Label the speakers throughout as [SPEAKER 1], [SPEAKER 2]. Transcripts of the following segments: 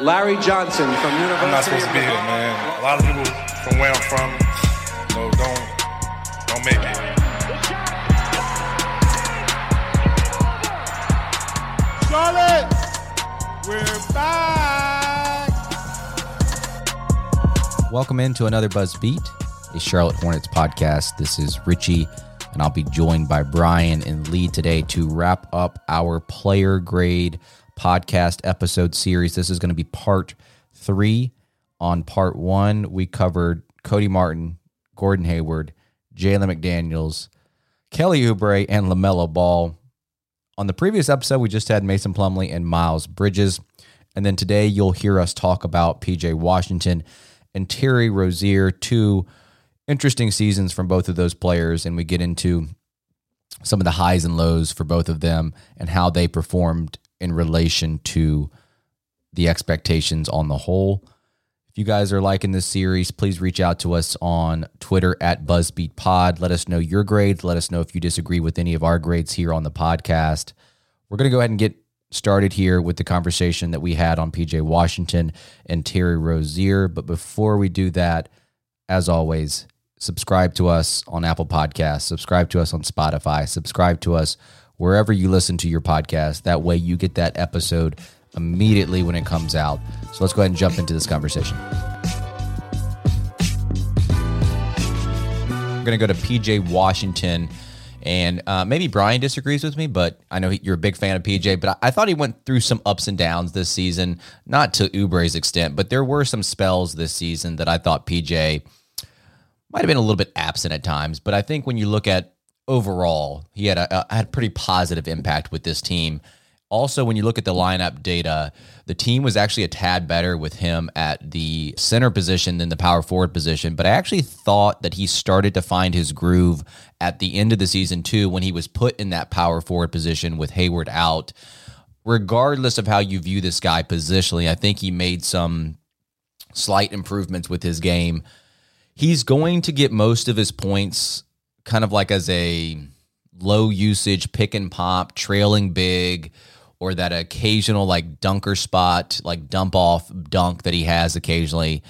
[SPEAKER 1] Larry Johnson from University
[SPEAKER 2] I'm not supposed to be here, man. A lot of people from where I'm from, so don't don't make it.
[SPEAKER 3] Charlotte, we're back.
[SPEAKER 4] Welcome into another Buzz Beat, a Charlotte Hornets podcast. This is Richie, and I'll be joined by Brian and Lee today to wrap up our player grade podcast episode series. This is going to be part three. On part one, we covered Cody Martin, Gordon Hayward, Jalen McDaniels, Kelly Oubre, and LaMelo Ball. On the previous episode, we just had Mason Plumlee and Miles Bridges. And then today, you'll hear us talk about PJ Washington and Terry Rozier, two interesting seasons from both of those players. And we get into some of the highs and lows for both of them and how they performed in relation to the expectations on the whole. If you guys are liking this series, please reach out to us on Twitter at BuzzBeatPod. Let us know your grades. Let us know if you disagree with any of our grades here on the podcast. We're going to go ahead and get started here with the conversation that we had on PJ Washington and Terry Rozier. But before we do that, as always, subscribe to us on Apple Podcasts, subscribe to us on Spotify, subscribe to us wherever you listen to your podcast. That way you get that episode immediately when it comes out. So let's go ahead and jump into this conversation. I'm going to go to PJ Washington. And uh, maybe Brian disagrees with me, but I know he, you're a big fan of PJ. But I, I, thought he went through some ups and downs this season, not to Oubre's extent, but there were some spells this season that I thought PJ might have been a little bit absent at times. But I think when you look at overall, he had a, a had a pretty positive impact with this team. Also, when you look at the lineup data, the team was actually a tad better with him at the center position than the power forward position. But I actually thought that he started to find his groove at the end of the season, too, when he was put in that power forward position with Hayward out. Regardless of how you view this guy positionally, I think he made some slight improvements with his game. He's going to get most of his points kind of like as a low usage pick and pop, trailing big or that occasional like dunker spot, like dump off dunk that he has occasionally.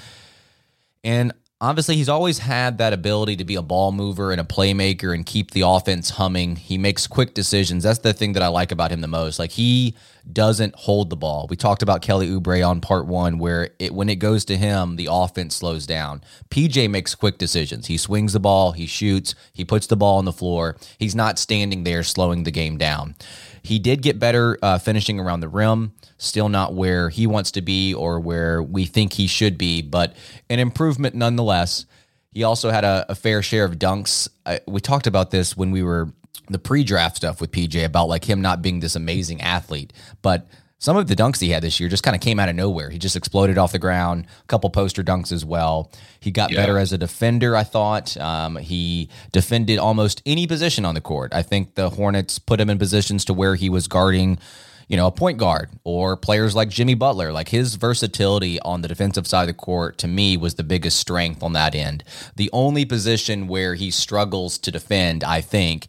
[SPEAKER 4] And obviously, he's always had that ability to be a ball mover and a playmaker and keep the offense humming. He makes quick decisions. That's the thing that I like about him the most. Like he doesn't hold the ball. We talked about Kelly Oubre on part one, where it when it goes to him, the offense slows down. PJ makes quick decisions. He swings the ball, he shoots, he puts the ball on the floor. He's not standing there slowing the game down. He did get better uh, finishing around the rim, still not where he wants to be or where we think he should be, but an improvement nonetheless. He also had a, a fair share of dunks. Uh, we talked about this when we were the pre-draft stuff with PJ about like him not being this amazing athlete, but some of the dunks he had this year just kind of came out of nowhere. He just exploded off the ground. A couple poster dunks as well. He got yeah. better as a defender. I thought um, he defended almost any position on the court. I think the Hornets put him in positions to where he was guarding you know, a point guard or players like Jimmy Butler. Like his versatility on the defensive side of the court to me was the biggest strength on that end. The only position where he struggles to defend, I think,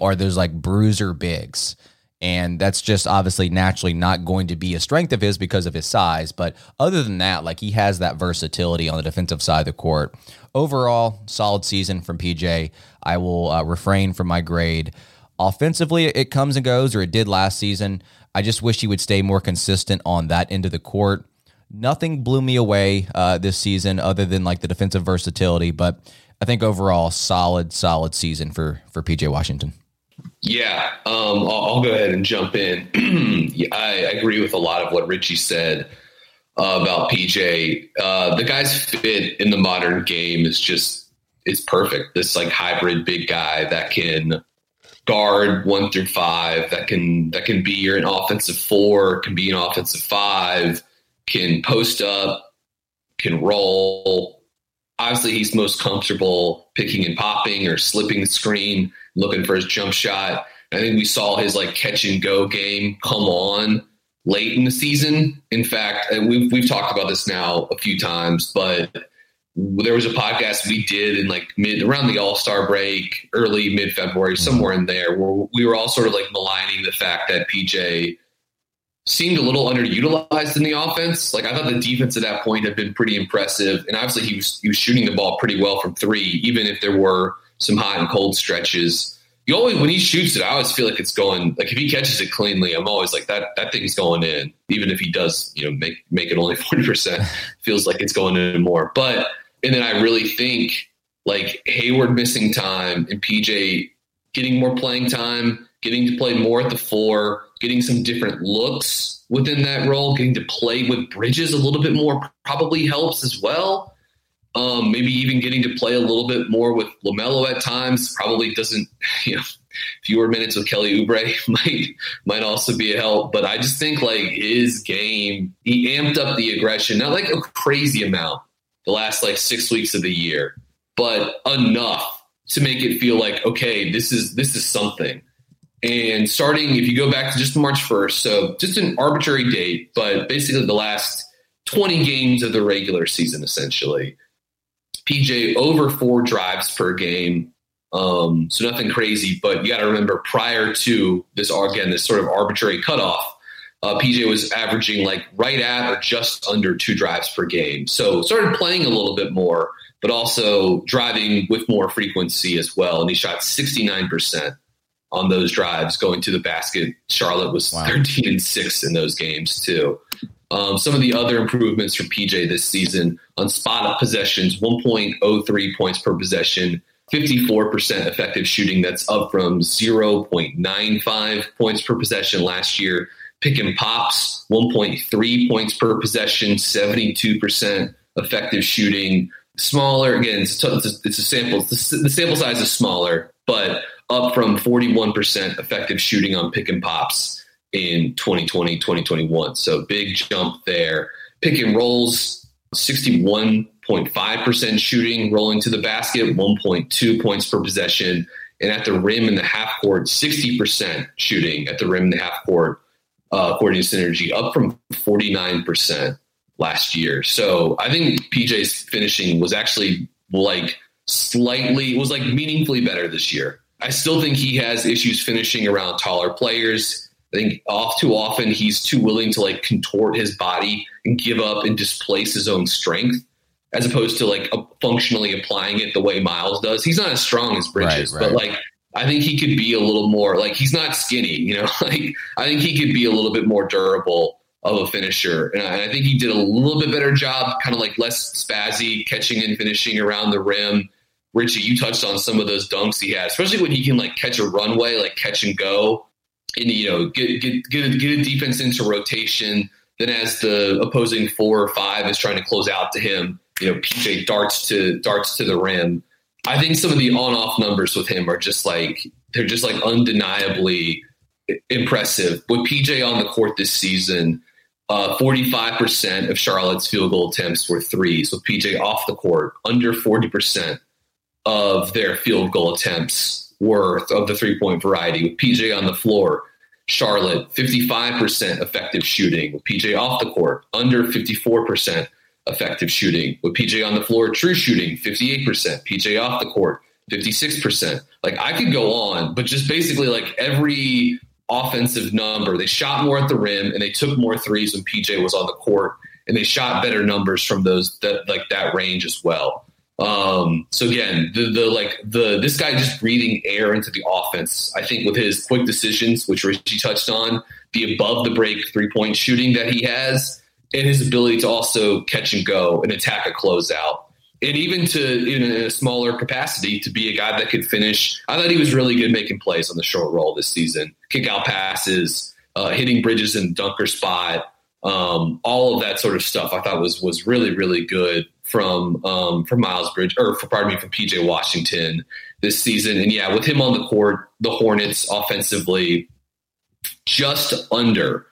[SPEAKER 4] are those like bruiser bigs. And that's just obviously naturally not going to be a strength of his because of his size. But other than that, like he has that versatility on the defensive side of the court. Overall, solid season from PJ. I will uh, refrain from my grade. Offensively, it comes and goes, or it did last season. I just wish he would stay more consistent on that end of the court. Nothing blew me away uh, this season other than like the defensive versatility, but I think overall, solid, solid season for for PJ Washington.
[SPEAKER 5] Yeah, um, I'll, I'll, go ahead and jump in. I agree with a lot of what Richie said uh, about PJ. Uh, the guy's fit in the modern game is just is perfect. This like hybrid big guy that can guard one through five, that can that can be your an offensive four, can be an offensive five, can post up, can roll, obviously he's most comfortable picking and popping or slipping the screen, looking for his jump shot. I think we saw his like catch and go game come on late in the season. In fact, we've we've talked about this now a few times, but there was a podcast we did in like mid around the All Star break, early mid February, mm-hmm. somewhere in there, where we were all sort of like maligning the fact that PJ seemed a little underutilized in the offense. Like I thought the defense at that point had been pretty impressive, and obviously he was he was shooting the ball pretty well from three, even if there were some hot and cold stretches. You always when he shoots it, I always feel like it's going like if he catches it cleanly, I'm always like that that thing's going in. Even if he does, you know, make make it only forty percent, feels like it's going in more. But and then I really think like Hayward missing time and PJ getting more playing time, getting to play more at the four getting some different looks within that role, getting to play with Bridges a little bit more probably helps as well. Um, maybe even getting to play a little bit more with LaMelo at times probably doesn't, you know, fewer minutes with Kelly Oubre might might also be a help. But I just think like his game, he amped up the aggression, not like a crazy amount the last like six weeks of the year, but enough to make it feel like okay, this is this is something. And starting, if you go back to just March 1st, so just an arbitrary date, but basically the last 20 games of the regular season, essentially. PJ over four drives per game. Um, so nothing crazy, but you got to remember prior to this, again, this sort of arbitrary cutoff, uh, PJ was averaging like right at or just under two drives per game. So started playing a little bit more, but also driving with more frequency as well. And he shot 69% on those drives going to the basket. Charlotte was wow. 13 and 6 in those games, too. Um, some of the other improvements for PJ this season on spot up possessions 1.03 points per possession, 54% effective shooting. That's up from 0.95 points per possession last year. Pick and pops, 1.3 points per possession, 72% effective shooting. Smaller, again, it's a, it's a sample, the sample size is smaller, but up from 41% effective shooting on pick and pops in 2020, 2021. So big jump there. Pick and rolls, 61.5% shooting, rolling to the basket, 1.2 points per possession. And at the rim in the half court, 60% shooting at the rim in the half court, uh, according to Synergy, up from 49% last year. So I think PJ's finishing was actually like slightly, was like meaningfully better this year. I still think he has issues finishing around taller players. I think off too often he's too willing to like contort his body and give up and displace his own strength as opposed to like functionally applying it the way Miles does. He's not as strong as Bridges, right, right. but like I think he could be a little more like he's not skinny, you know. Like I think he could be a little bit more durable of a finisher, and I, think he did a little bit better job, kind of like less spazzy catching and finishing around the rim Richie, you touched on some of those dunks he had, especially when he can like catch a runway, like catch and go, and you know get get get a, get a defense into rotation. Then as the opposing four or five is trying to close out to him, you know PJ darts to darts to the rim. I think some of the on-off numbers with him are just like they're just like undeniably impressive. With PJ on the court this season, uh, 45% of Charlotte's field goal attempts were threes. With PJ off the court, under 40% of their field goal attempts worth of the three point variety with PJ on the floor Charlotte, 55% effective shooting with PJ off the court, under 54% effective shooting with PJ on the floor, true shooting, 58%, PJ off the court, 56%. Like I could go on, but just basically like every offensive number, they shot more at the rim and they took more threes when PJ was on the court and they shot better numbers from those that like that range as well. Um, so again, the the like the this guy just breathing air into the offense. I think with his quick decisions, which Richie touched on, the above the break three point shooting that he has, and his ability to also catch and go and attack a closeout. And even to in a smaller capacity to be a guy that could finish. I thought he was really good making plays on the short roll this season, kick out passes, uh, hitting bridges in dunker spot, um, all of that sort of stuff. I thought was was really really good from um, from Miles Bridge or for, pardon me from PJ Washington this season. And yeah, with him on the court, the Hornets offensively just under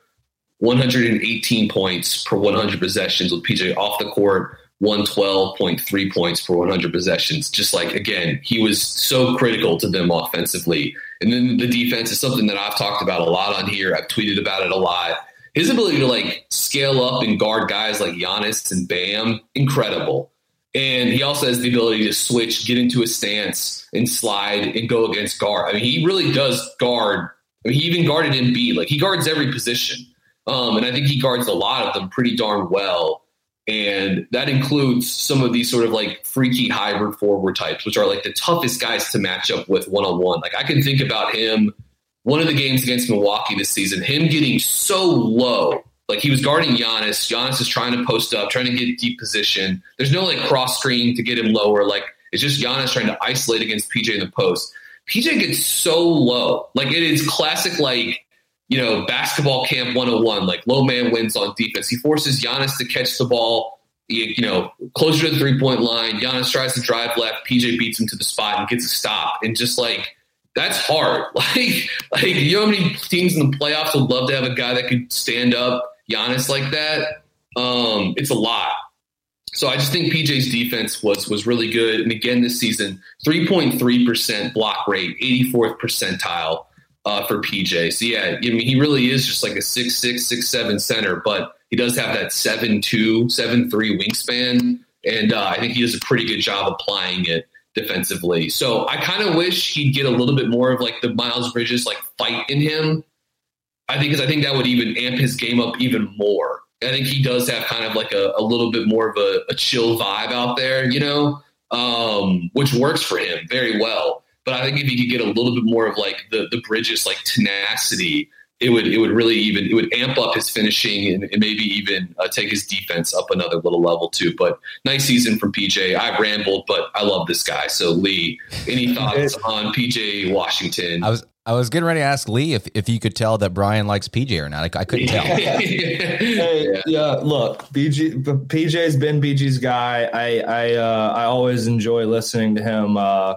[SPEAKER 5] 118 points per 100 possessions with PJ off the court. 112.3 points per 100 possessions. Just like, again, he was so critical to them offensively. And then the defense is something that I've talked about a lot on here. I've tweeted about it a lot his ability to like scale up and guard guys like Giannis and Bam, incredible. And he also has the ability to switch, get into a stance, and slide and go against guard. I mean, he really does guard. I mean, he even guarded Embiid. Like he guards every position, um, and I think he guards a lot of them pretty darn well. And that includes some of these sort of like freaky hybrid forward types, which are like the toughest guys to match up with one on one. Like I can think about him one of the games against Milwaukee this season, him getting so low. Like he was guarding Giannis. Giannis is trying to post up, trying to get deep position. There's no like cross screen to get him lower. Like it's just Giannis trying to isolate against PJ in the post. PJ gets so low. Like it is classic, like, you know, basketball camp 101. Like low man wins on defense. He forces Giannis to catch the ball, you know, closer to the three point line. Giannis tries to drive left. PJ beats him to the spot and gets a stop. And just like, that's hard. Like, like you know how many teams in the playoffs would love to have a guy that could stand up Giannis like that? Um, it's a lot. So I just think PJ's defense was was really good. And again, this season, 3.3% block rate, 84th percentile uh, for PJ. So yeah, I mean, he really is just like a six six six seven center, but he does have that seven two seven three wingspan, and uh, I think he does a pretty good job applying it defensively. So I kind of wish he'd get a little bit more of like the Miles Bridges like fight in him. I think because I think that would even amp his game up even more. I think he does have kind of like a, a little bit more of a, a chill vibe out there, you know, um, which works for him very well. But I think if he could get a little bit more of like the the Bridges like tenacity it would it would really even it would amp up his finishing and, and maybe even uh, take his defense up another little level too. But nice season from PJ. I rambled, but I love this guy. So Lee, any thoughts on PJ Washington?
[SPEAKER 4] I was I was getting ready to ask Lee if, if you could tell that Brian likes PJ or not. I, I couldn't tell.
[SPEAKER 6] hey, yeah. yeah. look, BG, PJ's been BG's guy. I I uh, I always enjoy listening to him uh,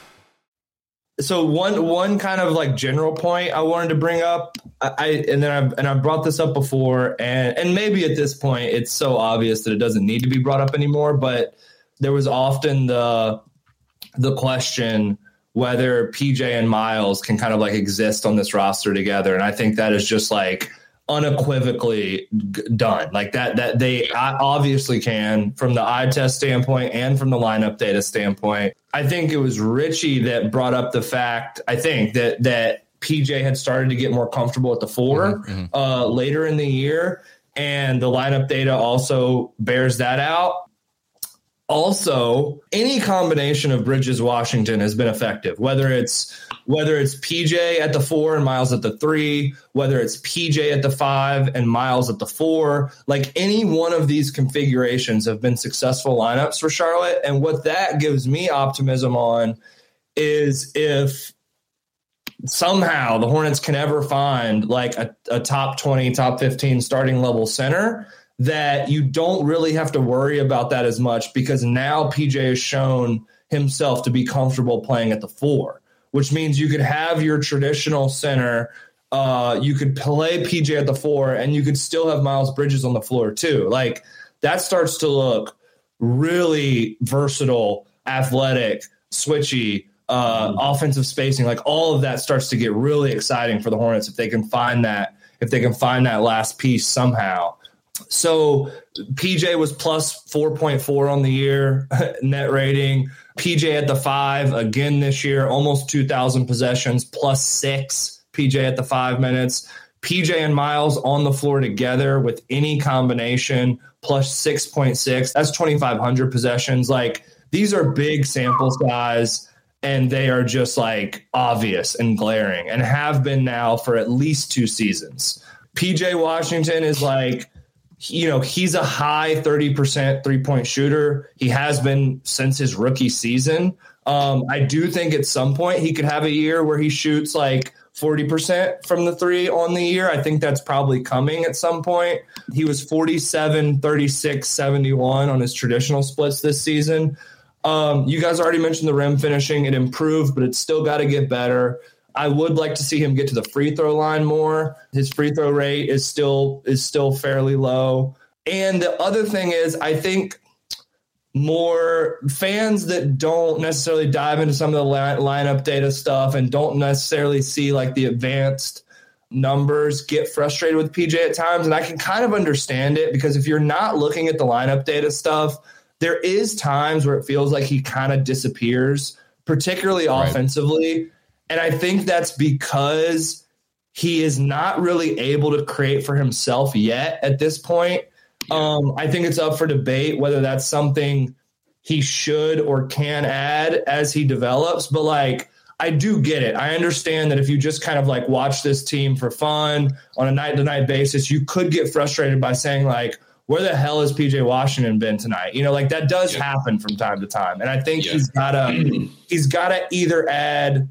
[SPEAKER 6] so one one kind of like general point I wanted to bring up, I and then I and I brought this up before, and and maybe at this point it's so obvious that it doesn't need to be brought up anymore. But there was often the the question whether PJ and Miles can kind of like exist on this roster together, and I think that is just like unequivocally done. Like that that they obviously can from the eye test standpoint and from the lineup data standpoint. I think it was richie that brought up the fact i think that that pj had started to get more comfortable at the 4 mm-hmm, mm-hmm. uh, later in the year and the lineup data also bears that out. Also any combination of bridges washington has been effective whether it's whether it's pj at the four and miles at the three whether it's pj at the five and miles at the four like any one of these configurations have been successful lineups for charlotte. And what that gives me optimism on is if somehow the hornets can ever find like a, a top 20 top 15 starting level center that you don't really have to worry about that as much because now PJ has shown himself to be comfortable playing at the four, which means you could have your traditional center. Uh, you could play PJ at the four and you could still have Miles Bridges on the floor too. Like that starts to look really versatile, athletic, switchy, uh, mm-hmm. offensive spacing. Like all of that starts to get really exciting for the Hornets if they can find that, if they can find that last piece somehow. So PJ was plus 4.4 on the year net rating. PJ at the five again this year, almost 2,000 possessions, plus six. PJ at the five minutes. PJ and Miles on the floor together with any combination, plus 6.6. That's 2,500 possessions. Like these are big sample size and they are just like obvious and glaring and have been now for at least two seasons. PJ Washington is like you know, he's a high 30% three point shooter. He has been since his rookie season. Um, I do think at some point he could have a year where he shoots like 40% from the three on the year. I think that's probably coming at some point. He was 47, 36, 71 on his traditional splits this season. Um, you guys already mentioned the rim finishing. It improved, but it's still got to get better. I would like to see him get to the free throw line more. His free throw rate is still is still fairly low. And the other thing is, I think more fans that don't necessarily dive into some of the lineup data stuff and don't necessarily see like the advanced numbers get frustrated with PJ at times. And I can kind of understand it because if you're not looking at the lineup data stuff, there is times where it feels like he kind of disappears, particularly right. offensively. And I think that's because he is not really able to create for himself yet at this point. Um, I think it's up for debate whether that's something he should or can add as he develops. But like, I do get it. I understand that if you just kind of like watch this team for fun on a night to night basis, you could get frustrated by saying, like, where the hell has PJ Washington been tonight? You know, like that does yeah. happen from time to time. And I think yeah. he's gotta he's gotta either add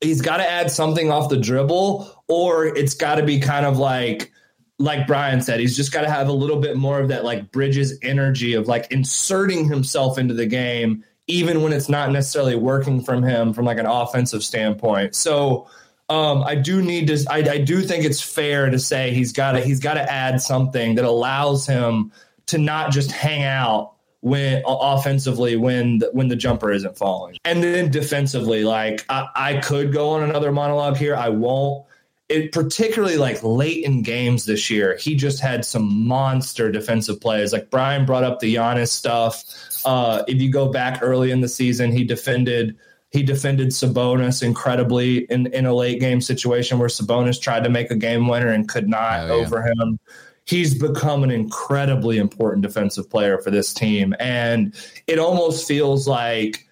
[SPEAKER 6] he's got to add something off the dribble, or it's got to be kind of like like Brian said, he's just got to have a little bit more of that like Bridges energy of like inserting himself into the game, even when it's not necessarily working from him from like an offensive standpoint. So um, I do need to. I, I do think it's fair to say he's got to he's got to add something that allows him to not just hang out when offensively when the, when the jumper isn't falling. And then defensively, like I, I could go on another monologue here. I won't. It particularly like late in games this year, he just had some monster defensive plays. Like Brian brought up the Giannis stuff. Uh, if you go back early in the season, he defended he defended Sabonis incredibly in, in a late game situation where Sabonis tried to make a game winner and could not oh, yeah. over him he's become an incredibly important defensive player for this team. And it almost feels like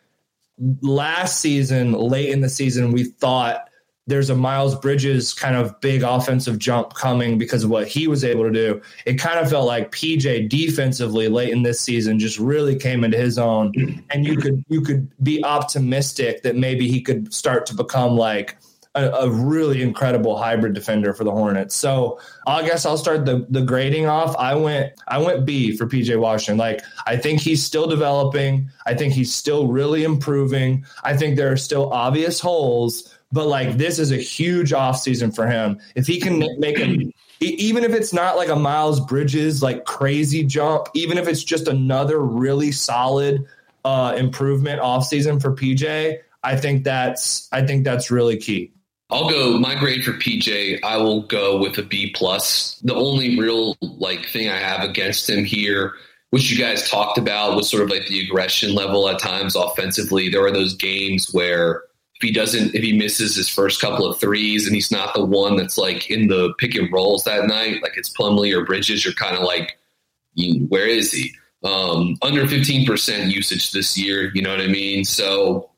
[SPEAKER 6] last season, late in the season, we thought there's a Miles Bridges kind of big offensive jump coming because of what he was able to do. It kind of felt like PJ defensively late in this season just really came into his own and you could you could be optimistic that maybe he could start to become like a, a, really incredible hybrid defender for the Hornets. So I guess I'll start the the grading off. I went I went B for PJ Washington. Like I think he's still developing. I think he's still really improving. I think there are still obvious holes, but like this is a huge offseason for him. If he can make a even if it's not like a Miles Bridges like crazy jump, even if it's just another really solid uh, improvement offseason for PJ, I think that's I think that's really key.
[SPEAKER 5] I'll go my grade for PJ. I will go with a B plus. The only real like thing I have against him here, which you guys talked about, was sort of like the aggression level at times offensively. There are those games where if he doesn't, if he misses his first couple of threes and he's not the one that's like in the pick and rolls that night, like it's Plumlee or Bridges, you're kind of like, where is he? Um, under 15% usage this year, you know what I mean? So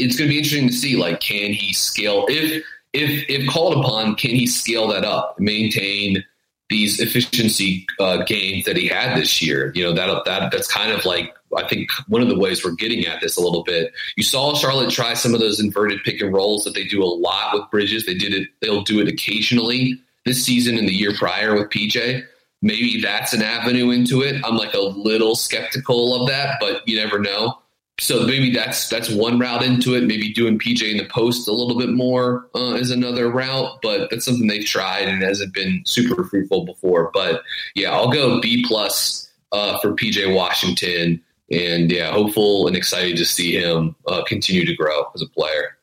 [SPEAKER 5] it's going to be interesting to see like can he scale if if if called upon can he scale that up maintain these efficiency uh, gains that he had this year you know that that that's kind of like I think one of the ways we're getting at this a little bit. You saw Charlotte try some of those inverted pick and rolls that they do a lot with Bridges. They did it. They'll do it occasionally this season and the year prior with PJ. Maybe that's an avenue into it. I'm like a little skeptical of that, but you never know so maybe that's that's one route into it. Maybe doing PJ in the post a little bit more uh, is another route, but that's something they've tried and hasn't been super fruitful before. But yeah, I'll go B plus uh, for PJ Washington, and yeah, hopeful and excited to see him uh, continue to grow as a player.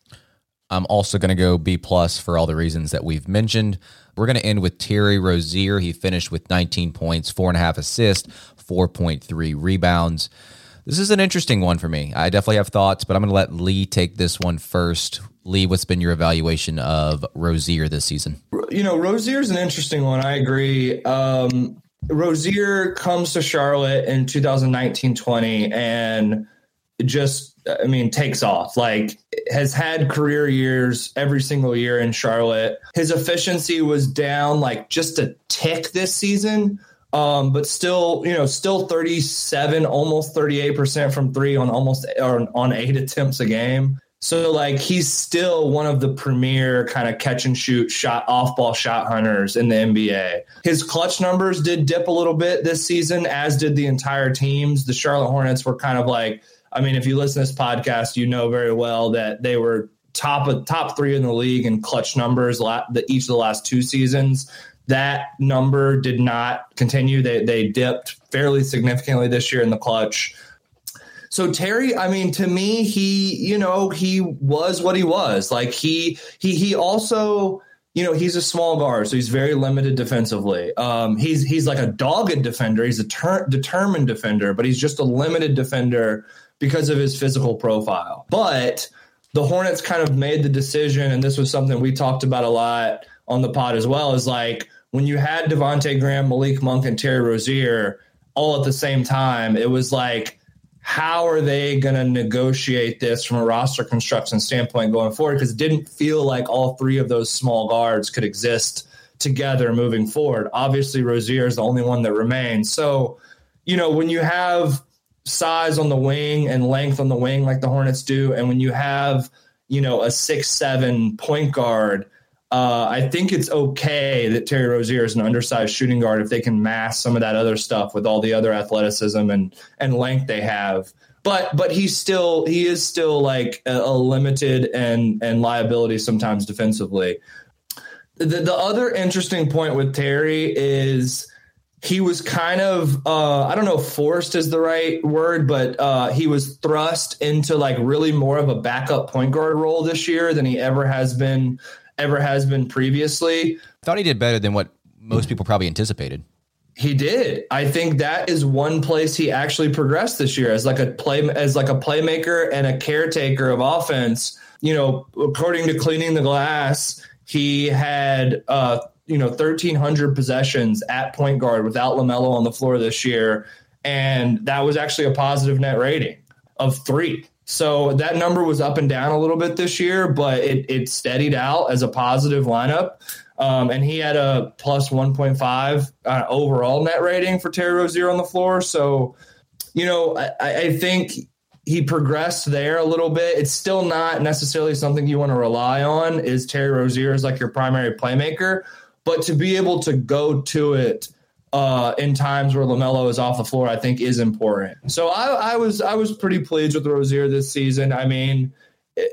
[SPEAKER 4] I'm also going to go B plus for all the reasons that we've mentioned. We're going to end with Terry Rozier. He finished with 19 points, four and a half assists, 4.3 rebounds. This is an interesting one for me. I definitely have thoughts, but I'm going to let Lee take this one first. Lee, what's been your evaluation of Rozier this season?
[SPEAKER 6] You know, Rozier is an interesting one. I agree. Um, Rozier comes to Charlotte in 2019 20 and just, I mean, takes off. Like, has had career years every single year in Charlotte. His efficiency was down like just a tick this season um, but still, you know, still 37, almost 38% from three on almost or on eight attempts a game. So like he's still one of the premier kind of catch and shoot shot off ball shot hunters in the NBA. His clutch numbers did dip a little bit this season, as did the entire teams. The Charlotte Hornets were kind of like, I mean, if you listen to this podcast, you know very well that they were top of top three in the league in clutch numbers the, each of the last two seasons. That number did not continue. They they dipped fairly significantly this year in the clutch. So Terry, I mean, to me, he, you know, he was what he was. Like he he he also, you know, he's a small guard, so he's very limited defensively. Um, he's he's like a dogged defender. He's a ter- determined defender, but he's just a limited defender because of his physical profile. But the Hornets kind of made the decision, and this was something we talked about a lot on the pod as well, is like when you had Devonte Graham, Malik Monk, and Terry Rozier all at the same time, it was like, how are they going to negotiate this from a roster construction standpoint going forward? Because it didn't feel like all three of those small guards could exist together moving forward. Obviously, Rozier is the only one that remains. So, you know, when you have size on the wing and length on the wing like the Hornets do, and when you have, you know, a six seven point guard uh, I think it's okay that Terry Rozier is an undersized shooting guard if they can mask some of that other stuff with all the other athleticism and and length they have. But but he's still he is still like a, a limited and and liability sometimes defensively. The, the other interesting point with Terry is he was kind of uh, I don't know forced is the right word, but uh, he was thrust into like really more of a backup point guard role this year than he ever has been ever has been previously.
[SPEAKER 4] Thought he did better than what most people probably anticipated.
[SPEAKER 6] He did. I think that is one place he actually progressed this year as like a play as like a playmaker and a caretaker of offense. You know, according to cleaning the glass, he had uh, you know 1300 possessions at point guard without LaMelo on the floor this year and that was actually a positive net rating of 3. So that number was up and down a little bit this year, but it it steadied out as a positive lineup. Um, and he had a plus 1.5 uh, overall net rating for Terry Rozier on the floor. So, you know, I, I think he progressed there a little bit. It's still not necessarily something you want to rely on. Is Terry Rozier is like your primary playmaker, but to be able to go to it uh, in times where Lamelo is off the floor, I think is important. So I, I was I was pretty pleased with Rozier this season. I mean,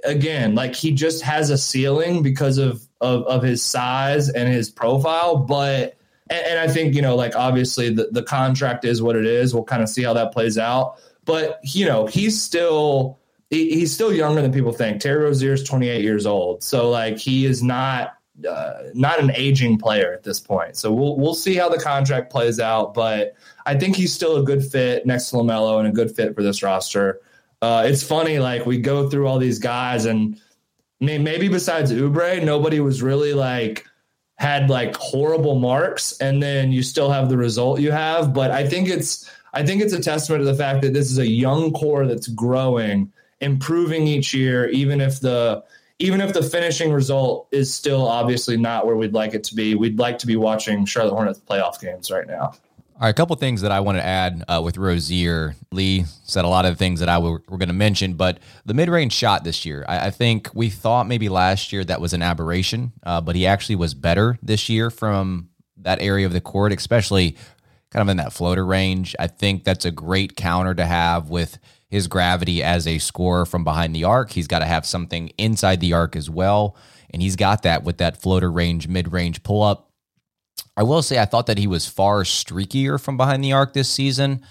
[SPEAKER 6] again, like he just has a ceiling because of of, of his size and his profile, but and, and I think you know, like obviously the the contract is what it is. We'll kind of see how that plays out, but you know, he's still he's still younger than people think. Terry Rozier is 28 years old, so like he is not uh, not an aging player at this point. So we'll we'll see how the contract plays out, but I think he's still a good fit next to Lamelo and a good fit for this roster. Uh, it's funny, like we go through all these guys, and I mean, maybe besides Oubre, nobody was really like had like horrible marks, and then you still have the result you have. But I think it's I think it's a testament to the fact that this is a young core that's growing, improving each year, even if the even if the finishing result is still obviously not where we'd like it to be, we'd like to be watching Charlotte Hornets playoff games right now.
[SPEAKER 4] All right, a couple things that I want to add uh, with Rozier. Lee said a lot of things that I were, were going to mention, but the mid range shot this year, I, I, think we thought maybe last year that was an aberration, uh, but he actually was better this year from that area of the court, especially kind of in that floater range. I think that's a great counter to have with his gravity as a scorer from behind the arc. He's got to have something inside the arc as well. And he's got that with that floater range, mid range pull up. I will say, I thought that he was far streakier from behind the arc this season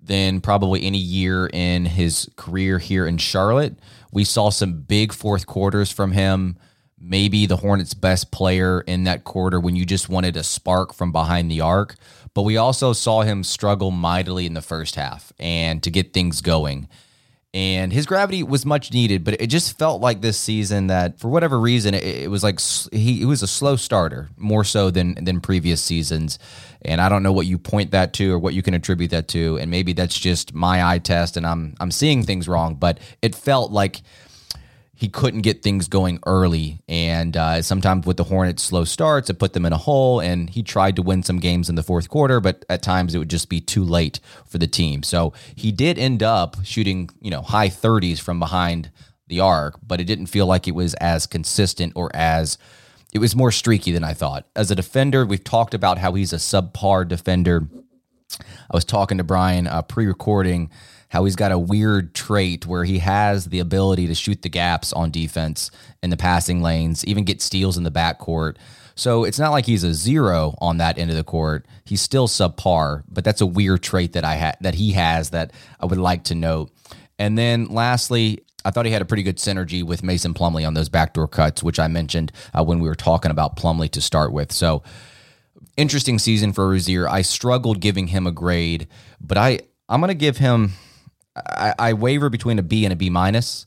[SPEAKER 4] than probably any year in his career here in Charlotte. We saw some big fourth quarters from him. Maybe the Hornets' best player in that quarter when you just wanted a spark from behind the arc but we also saw him struggle mightily in the first half and to get things going. And his gravity was much needed, but it just felt like this season that for whatever reason it, it was like he, he was a slow starter more so than than previous seasons. And I don't know what you point that to or what you can attribute that to. And maybe that's just my eye test and I'm I'm seeing things wrong, but it felt like he couldn't get things going early. And uh, sometimes with the Hornets' slow starts, it put them in a hole. And he tried to win some games in the fourth quarter, but at times it would just be too late for the team. So he did end up shooting, you know, high 30s from behind the arc, but it didn't feel like it was as consistent or as it was more streaky than I thought. As a defender, we've talked about how he's a subpar defender. I was talking to Brian uh, pre-recording how he's got a weird trait where he has the ability to shoot the gaps on defense in the passing lanes, even get steals in the backcourt. So it's not like he's a zero on that end of the court. He's still subpar, but that's a weird trait that I had that he has that I would like to note. And then lastly, I thought he had a pretty good synergy with Mason Plumlee on those backdoor cuts, which I mentioned uh, when we were talking about Plumlee to start with. So interesting season for Rozier. I struggled giving him a grade, but I I'm going to give him I, I waver between a B and a B minus.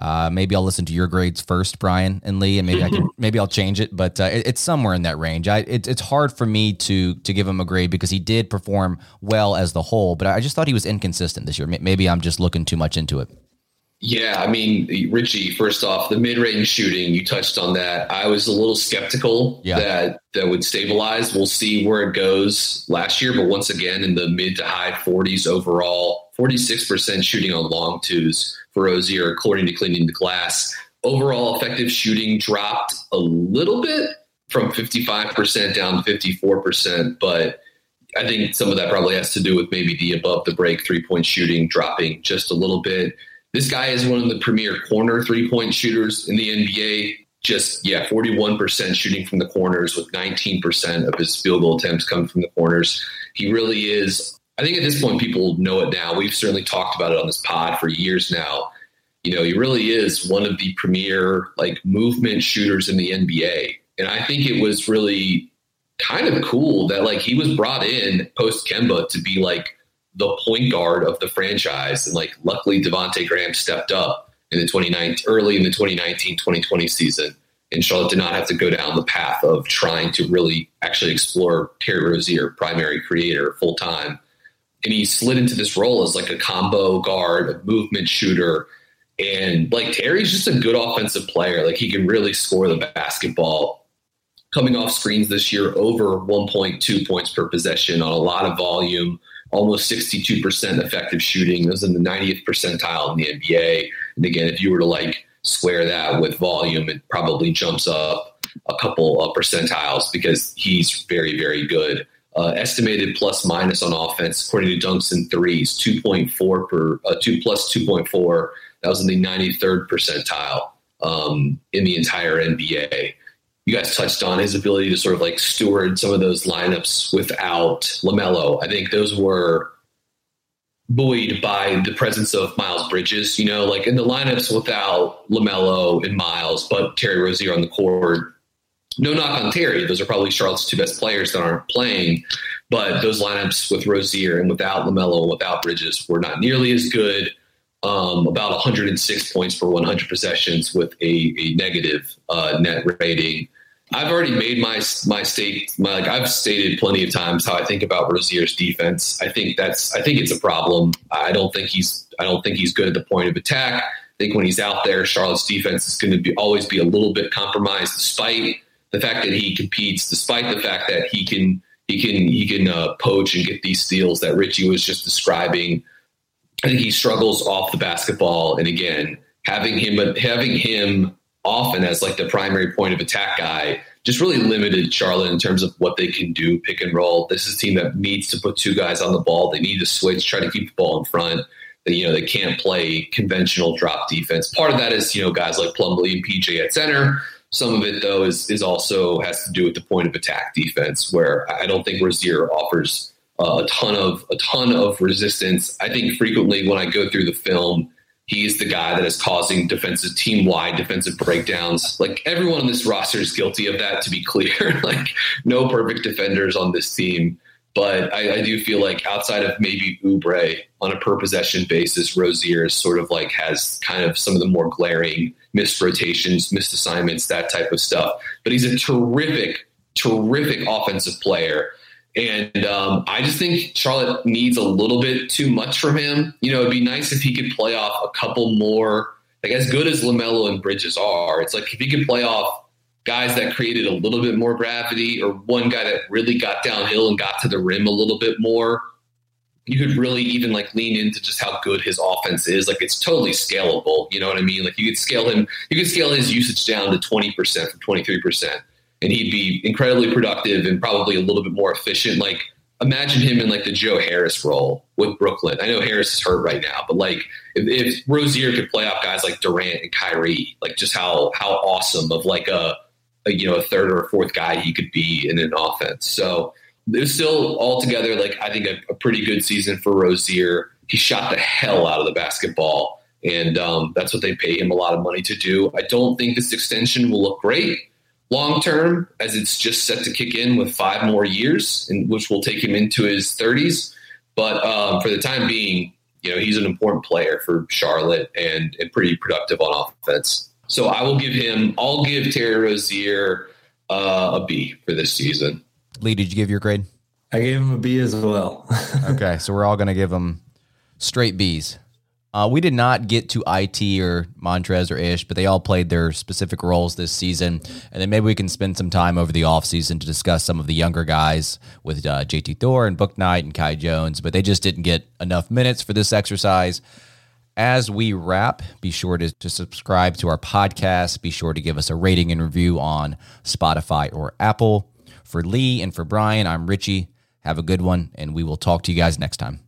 [SPEAKER 4] Uh, maybe I'll listen to your grades first, Brian and Lee, and maybe I can maybe I'll change it. But uh, it, it's somewhere in that range. I it, it's hard for me to to give him a grade because he did perform well as the whole, but I just thought he was inconsistent this year. Maybe I'm just looking too much into it.
[SPEAKER 5] Yeah, I mean, Richie. First off, the mid-range shooting you touched on that. I was a little skeptical yeah. that that would stabilize. We'll see where it goes last year, but once again, in the mid to high 40s overall, 46% shooting on long twos for Rozier, according to Cleaning the Glass. Overall, effective shooting dropped a little bit from 55% down to 54%, but I think some of that probably has to do with maybe the above the break three point shooting dropping just a little bit. This guy is one of the premier corner three point shooters in the NBA. just yeah, 41% shooting from the corners with 19% of his field goal attempts coming from the corners. He really is I think at this point people know it now. We've certainly talked about it on this pod for years now. You know, he really is one of the premier like movement shooters in the NBA. And I think it was really kind of cool that like he was brought in post Kemba to be like the point guard of the franchise. And like luckily Devonte Graham stepped up in the 2019 early in the 2019-2020 season. And Charlotte did not have to go down the path of trying to really actually explore Terry Rozier, primary creator, full time and he slid into this role as like a combo guard, a movement shooter. And like Terry's just a good offensive player. Like he can really score the basketball. Coming off screens this year, over 1.2 points per possession on a lot of volume, almost 62% effective shooting. Was in the 90th percentile in the NBA. And again, if you were to like square that with volume, it probably jumps up a couple of percentiles because he's very, very good. Uh, estimated plus minus on offense, according to dunks and threes, 2.4 per, uh, 2 plus 2.4. That was in the 93rd percentile um, in the entire NBA. You guys touched on his ability to sort of like steward some of those lineups without LaMelo. I think those were buoyed by the presence of Miles Bridges, you know, like in the lineups without LaMelo and Miles, but Terry Rozier on the court no knock on Terry. Those are probably Charlotte's two best players that aren't playing. But those lineups with Rozier and without LaMelo and without Bridges were not nearly as good. Um, about 106 points for 100 possessions with a, a negative uh, net rating. I've already made my my state my like I've stated plenty of times how I think about Rozier's defense. I think that's I think it's a problem. I don't think he's I don't think he's good at the point of attack. I think when he's out there, Charlotte's defense is going to be always be a little bit compromised, despite the fact that he competes, despite the fact that he can he can he can uh, poach and get these steals that Richie was just describing. I think he struggles off the basketball, and again, having him having him often as like the primary point of attack guy just really limited Charlotte in terms of what they can do pick and roll. This is a team that needs to put two guys on the ball. They need to switch, try to keep the ball in front. They, you know, they can't play conventional drop defense. Part of that is, you know, guys like Plumlee and PJ at center. Some of it, though, is is also has to do with the point of attack defense, where I don't think Rozier offers uh, a ton of a ton of resistance. I think frequently when I go through the film, he's the guy that is causing defensive team wide defensive breakdowns. Like everyone on this roster is guilty of that. To be clear, like no perfect defenders on this team. But I, I, do feel like outside of maybe Oubre on a per possession basis, Rozier sort of like has kind of some of the more glaring missed rotations, missed assignments, that type of stuff. But he's a terrific, terrific offensive player. And um, I just think Charlotte needs a little bit too much from him. You know, it'd be nice if he could play off a couple more, like as good as LaMelo and Bridges are. It's like if he could play off guys that created a little bit more gravity or one guy that really got downhill and got to the rim a little bit more you could really even like lean into just how good his offense is. Like it's totally scalable you know what i mean? Like you could scale him you could scale his usage down to 20% from 23% and he'd be incredibly productive and probably a little bit more efficient. Like imagine him in like the Joe Harris role with Brooklyn. I know Harris is hurt right now, but like if, if Rozier could play off guys like Durant and Kyrie, like just how how awesome of like a a, you know a third or a fourth guy he could be in an offense. So it was still altogether like I think a, a pretty good season for Rozier. He shot the hell out of the basketball, and um, that's what they pay him a lot of money to do. I don't think this extension will look great long term, as it's just set to kick in with five more years, and which will take him into his 30s. But um, for the time being, you know, he's an important player for Charlotte and, and pretty productive on offense. So I will give him. I'll give Terry Rozier uh, a B for this season.
[SPEAKER 4] Lee, did you give your grade?
[SPEAKER 6] I gave him a B as well.
[SPEAKER 4] okay, so we're all going to give him straight Bs. Uh, we did not get to it or Montrez or Ish, but they all played their specific roles this season. And then maybe we can spend some time over the offseason to discuss some of the younger guys with uh, JT Thor and Bouknight and Kai Jones, but they just didn't get enough minutes for this exercise. As we wrap, be sure to, to subscribe to our podcast. Be sure to give us a rating and review on Spotify or Apple. For Lee and for Brian, I'm Richie. Have a good one, and we will talk to you guys next time.